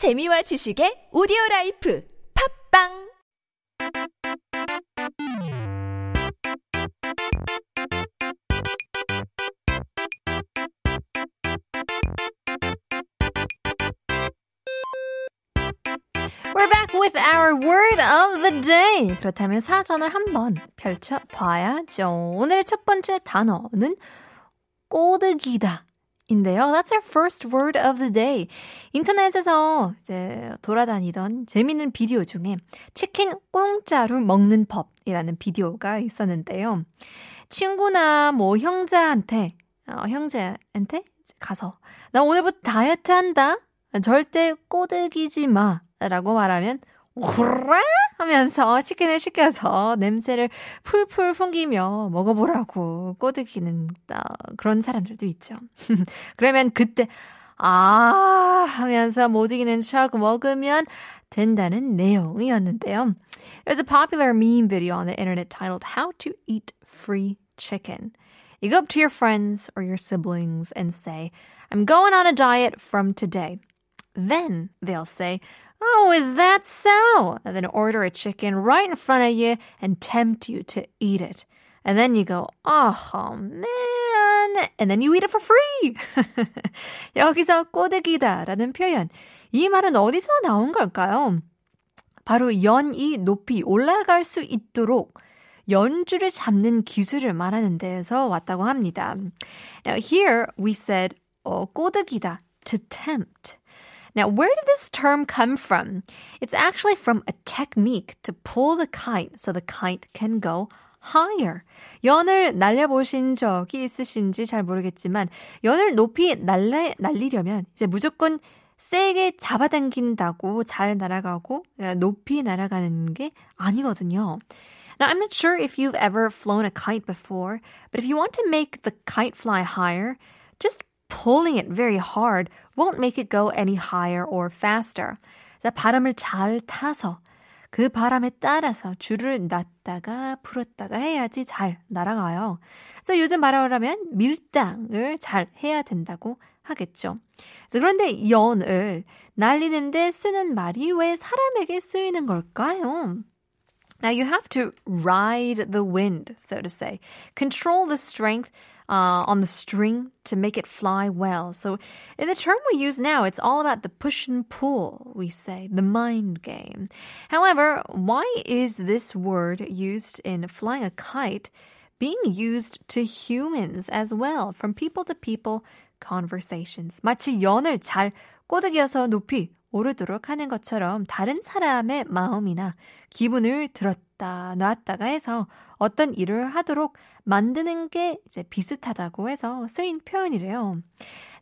재미와 지식의 오디오 라이프 팝빵 We're back with our word of the day. 그렇다면 사전을 한번 펼쳐 봐야죠. 오늘의 첫 번째 단어는 꼬드기다. 인데요. That's our first word of the day. 인터넷에서 이제 돌아다니던 재밌는 비디오 중에 치킨 공짜로 먹는 법이라는 비디오가 있었는데요. 친구나 뭐 형제한테, 어, 형제한테 가서 나 오늘부터 다이어트 한다. 절대 꼬드기지 마. 라고 말하면 오라 하면서 치킨을 시켜서 냄새를 풀풀 풍기며 먹어보라고 꼬드기는 그런 사람들도 있죠. 그러면 그때 아 하면서 못 이기는 척 먹으면 된다는 내용이었는데요. There's a popular meme video on the internet titled How to Eat Free Chicken. You go up to your friends or your siblings and say, I'm going on a diet from today. Then they'll say, Oh, is that so? And then order a chicken right in front of you and tempt you to eat it. And then you go, oh man. And then you eat it for free. 여기서 꼬드기다 라는 표현. 이 말은 어디서 나온 걸까요? 바로 연이 높이 올라갈 수 있도록 연주를 잡는 기술을 말하는 데에서 왔다고 합니다. Now here we said 어, 꼬드기다, to tempt. Now, where did this term come from? It's actually from a technique to pull the kite so the kite can go higher. 연을 날려보신 적이 있으신지 잘 모르겠지만, 연을 높이 날래, 날리려면 이제 무조건 세게 잡아당긴다고 잘 날아가고 높이 날아가는 게 아니거든요. Now, I'm not sure if you've ever flown a kite before, but if you want to make the kite fly higher, just pulling it very hard won't make it go any higher or faster. 자, 바람을 잘 타서 그 바람에 따라서 줄을 놨다가 풀었다가 해야지 잘 날아가요. 그래서 요즘 말하면 밀당을 잘 해야 된다고 하겠죠. 그런데 연을 날리는데 쓰는 말이 왜 사람에게 쓰이는 걸까요? Now you have to ride the wind, so to say. Control the strength uh, on the string to make it fly well. So, in the term we use now, it's all about the push and pull, we say, the mind game. However, why is this word used in flying a kite being used to humans as well, from people to people conversations? 마치 연을 잘 꼬드겨서 높이 오르도록 하는 것처럼 다른 사람의 마음이나 기분을 들었다 놨다가 해서 어떤 일을 하도록 만드는 게 이제 비슷하다고 해서 쓰인 표현이래요.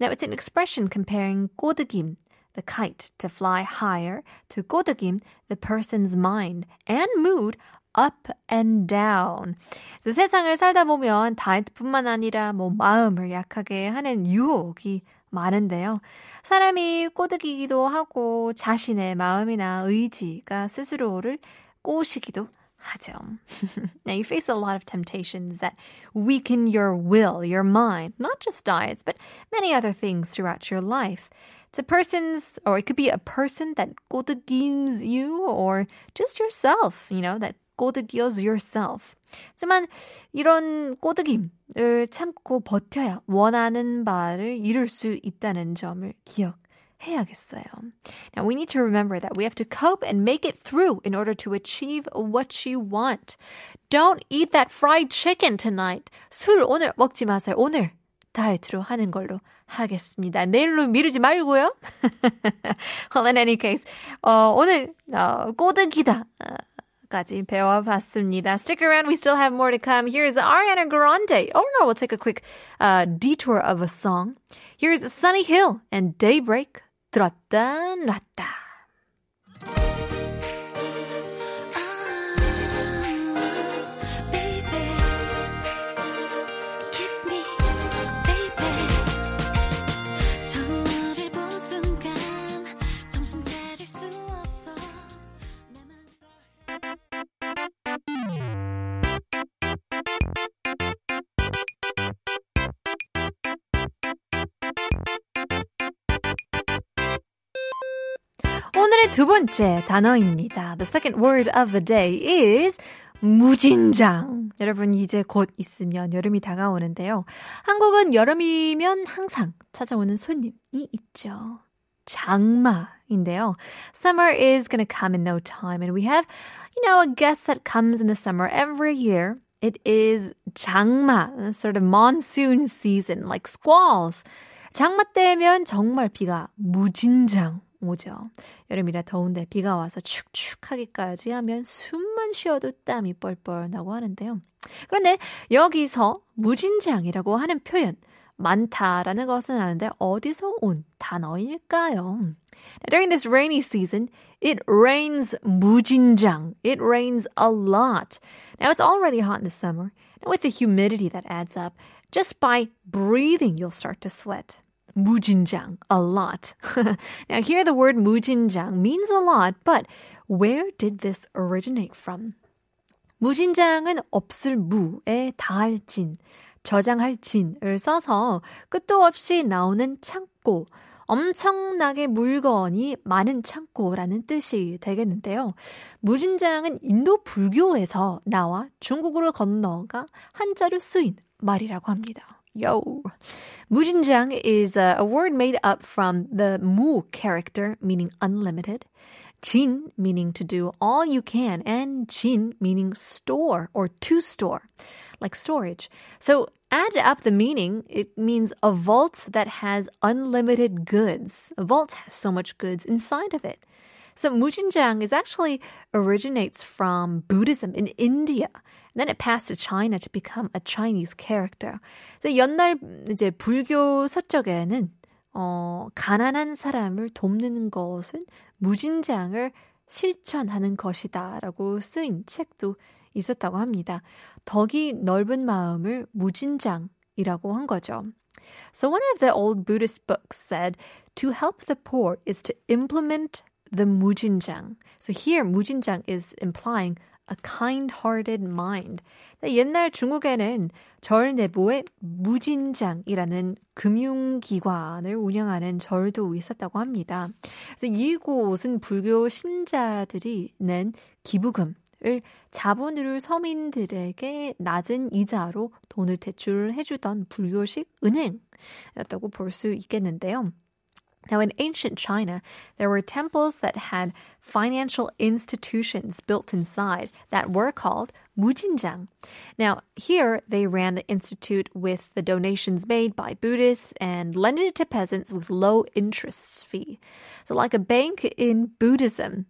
Now it's an expression comparing 꼬드김, the kite, to fly higher, to 꼬드김, the person's mind and mood up and down. 세상을 살다 보면 다이어트뿐만 아니라 뭐 마음을 약하게 하는 유혹이 많은데요. 사람이 꼬드기기도 하고 자신의 마음이나 의지가 스스로를 꼬시기도 하죠. now you face a lot of temptations that weaken your will, your mind, not just diets, but many other things throughout your life. It's a person's, or it could be a person that 꼬드기ms you, or just yourself, you know, that 꼬드기os yourself. 하지만 이런 꼬드김을 참고 버텨야 원하는 바를 이룰 수 있다는 점을 기억 해야겠어요. Now we need to remember that we have to cope and make it through in order to achieve what you want. Don't eat that fried chicken tonight. 술 오늘 먹지 마세요. 오늘 다이어트로 하는 걸로 하겠습니다. 내일로 미루지 말고요. well, in any case, 어, 오늘 어, 꼬드기다. 까지 배워봤습니다. Stick around, we still have more to come. Here's Ariana Grande. Oh no, we'll take a quick uh, detour of a song. Here's Sunny Hill and Daybreak. 들었다 놨다. 오늘의 두 번째 단어입니다. The second word of the day is 무진장. 여러분, 이제 곧 있으면 여름이 다가오는데요. 한국은 여름이면 항상 찾아오는 손님이 있죠. 장마인데요. Summer is gonna come in no time, and we have, you know, a guest that comes in the summer every year. It is 장마, sort of monsoon season, like squalls. 장마 때면 정말 비가 무진장 오죠. 여름이라 더운데 비가 와서 축축하기까지 하면 숨만 쉬어도 땀이 뻘뻘 나고 하는데요. 그런데 여기서 무진장이라고 하는 표현 많다라는 것은 아는데 어디서 온 단어일까요? During this rainy season, it rains 무진장. It rains a lot. Now it's already hot in the summer, and with the humidity that adds up, just by breathing you'll start to sweat. 무진장, a lot. now here the word 무진장 means a lot, but where did this originate from? 무진장은 없을 무에 다할 진, 저장할 진을 써서 끝도 없이 나오는 창고, 엄청나게 물건이 많은 창고라는 뜻이 되겠는데요. 무진장은 인도 불교에서 나와 중국으로 건너가 한자로 쓰인 말이라고 합니다. Yo. 무진장 is a, a word made up from the mu character, meaning unlimited, jin meaning to do all you can, and jin meaning store or to store, like storage. So add up the meaning, it means a vault that has unlimited goods. A vault has so much goods inside of it. So Mujinjang is actually originates from Buddhism in India. Then it passed to China to become a Chinese character. 옛날 이제 불교 서적에는 어, 가난한 사람을 돕는 것은 무진장을 실천하는 것이다 라고 쓰인 책도 있었다고 합니다. 덕이 넓은 마음을 무진장이라고 한 거죠. So one of the old Buddhist books said to help the poor is to implement the 무진장. So here 무진장 is implying a kind-hearted mind. 옛날 중국에는 절 내부에 무진장이라는 금융기관을 운영하는 절도 있었다고 합니다. 그래서 이곳은 불교 신자들이 낸 기부금, 을 자본으로 서민들에게 낮은 이자로 돈을 대출해주던 불교식 은행이었다고 볼 수 있겠는데요. Now, in ancient China, there were temples that had financial institutions built inside that were called mujinjang. Now, here they ran the institute with the donations made by Buddhists and lended it to peasants with low interest fee. So, like a bank in Buddhism,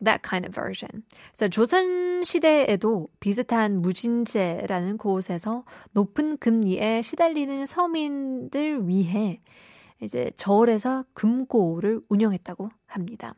that kind of version. So 조선 시대에도 비슷한 무진제라는 곳에서 높은 금리에 시달리는 서민들 위해 이제 절에서 금고를 운영했다고 합니다.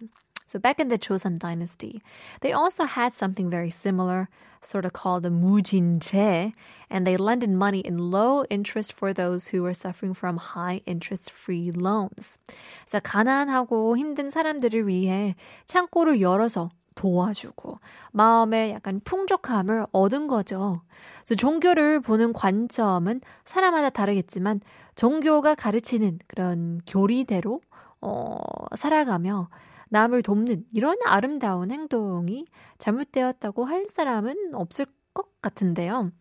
So back in the Joseon dynasty, they also had something very similar, sort of called the mujinje, and they lended money in low interest for those who were suffering from high interest free loans. 그래서 가난하고 힘든 사람들을 위해 창고를 열어서 도와주고 마음에 약간 풍족함을 얻은 거죠. 그래서 종교를 보는 관점은 사람마다 다르겠지만 종교가 가르치는 그런 교리대로 어, 살아가며 남을 돕는 이런 아름다운 행동이 잘못되었다고 할 사람은 없을 것 같은데요.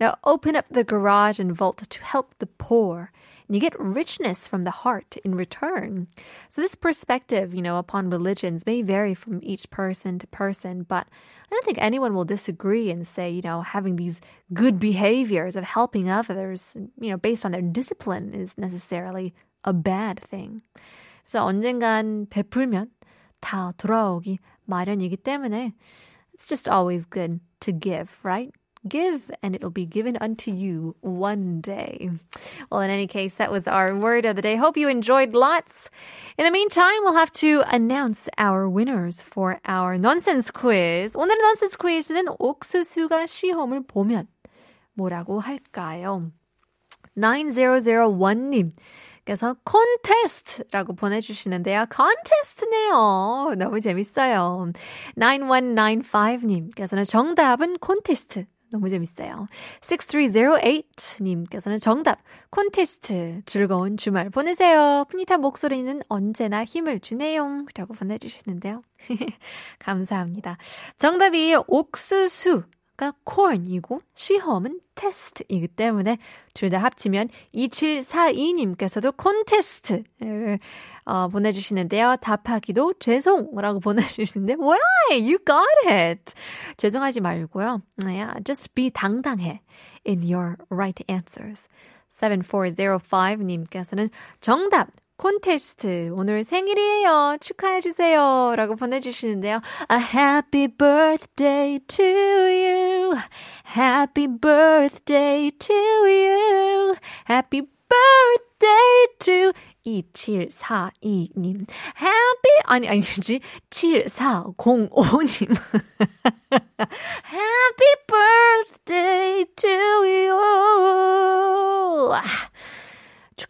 Now open up the garage and vault to help the poor. And you get richness from the heart in return. So this perspective, you know, upon religions may vary from each person to person, but I don't think anyone will disagree and say, you know, having these good behaviors of helping others, you know, based on their discipline is necessarily a bad thing. 그래서 언젠간 베풀면 다 돌아오기 마련이기 때문에 it's just always good to give, right? Give and it'll be given unto you one day. Well, in any case, that was our word of the day. Hope you enjoyed lots. In the meantime, we'll have to announce our winners for our nonsense quiz. 오늘의 nonsense quiz는 옥수수가 시험을 보면 뭐라고 할까요? 9001님. 께서 콘테스트라고 보내주시는데요. 콘테스트네요. 너무 재밌어요. 9195님께서는 정답은 콘테스트. 너무 재밌어요. 6308님께서는 정답, 콘테스트. 즐거운 주말 보내세요. 푸니타 목소리는 언제나 힘을 주네요. 라고 보내주시는데요. 감사합니다. 정답이 옥수수. 가 corn이고 시험은 테스트이기 때문에 둘 다 합치면 2742님께서도 콘테스트를 어, 보내주시는데요. 답하기도 죄송라고 보내주시는데 why you got it 죄송하지 말고요. Yeah, just be 당당해 in your right answers. 7405님께서는 정답 콘테스트 오늘 생일이에요. 축하해 주세요. 라고 보내 주시는데요. A happy birthday to you. Happy birthday to you. Happy birthday to 2742님. Happy 아니 아니지 7405님. Happy birthday to you.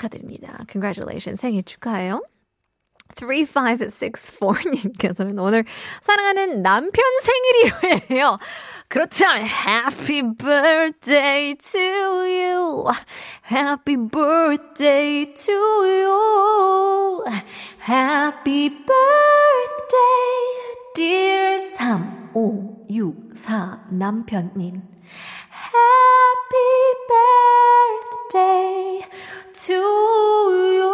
축하드립니다. Congratulations. 생일 축하해요. 3564님께서는 오늘 사랑하는 남편 생일이에요. 그렇다면 Happy birthday to you. Happy birthday to you. Happy birthday dear 3564 남편님. Happy birthday to you.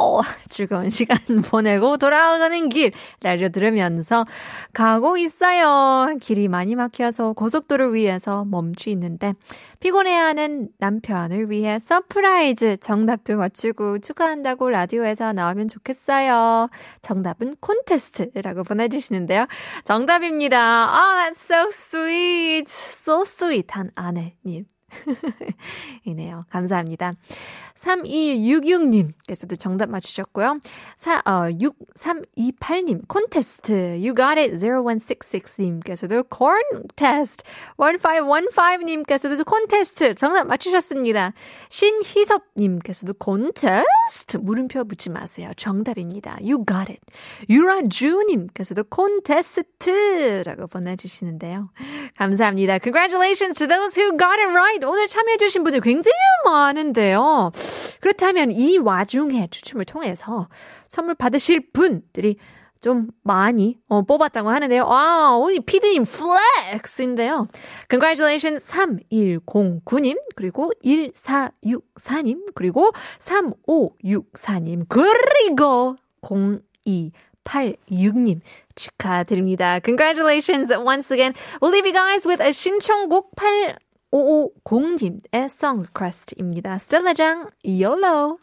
Wow! 즐거운 시간 보내고 돌아오는 길 라디오 들으면서 가고 있어요. 길이 많이 막혀서 고속도로 위에서 멈춰 있는데 피곤해하는 남편을 위해 surprise 정답도 맞추고 축하한다고 라디오에서 나오면 좋겠어요. 정답은 콘테스트라고 보내주시는데요. 정답입니다. 아, oh, that's so sweet. So sweet한 아내님. 이네요. 감사합니다. 3266님께서도 정답 맞추셨고요. 사, 어, 6328님, 콘테스트. You got it. 0166님께서도 corn test. 1515님께서도 콘테스트. 정답 맞추셨습니다. 신희섭님께서도 콘테스트. 물음표 붙지 마세요. 정답입니다. You got it. 유라주님께서도 콘테스트라고 보내주시는데요. 감사합니다. Congratulations to those who got it right. 오늘 참여해주신 분들 굉장히 많은데요. 그렇다면 이 와중에 추첨을 통해서 선물 받으실 분들이 좀 많이 어, 뽑았다고 하는데요. 와, 우리 피디님 flex인데요. Congratulations 3109님, 그리고 1464님, 그리고 3564님, 그리고 0286님 축하드립니다. Congratulations once again. We'll leave you guys with a 신청곡 8 5550님의 song request입니다. 스텔라장 YOLO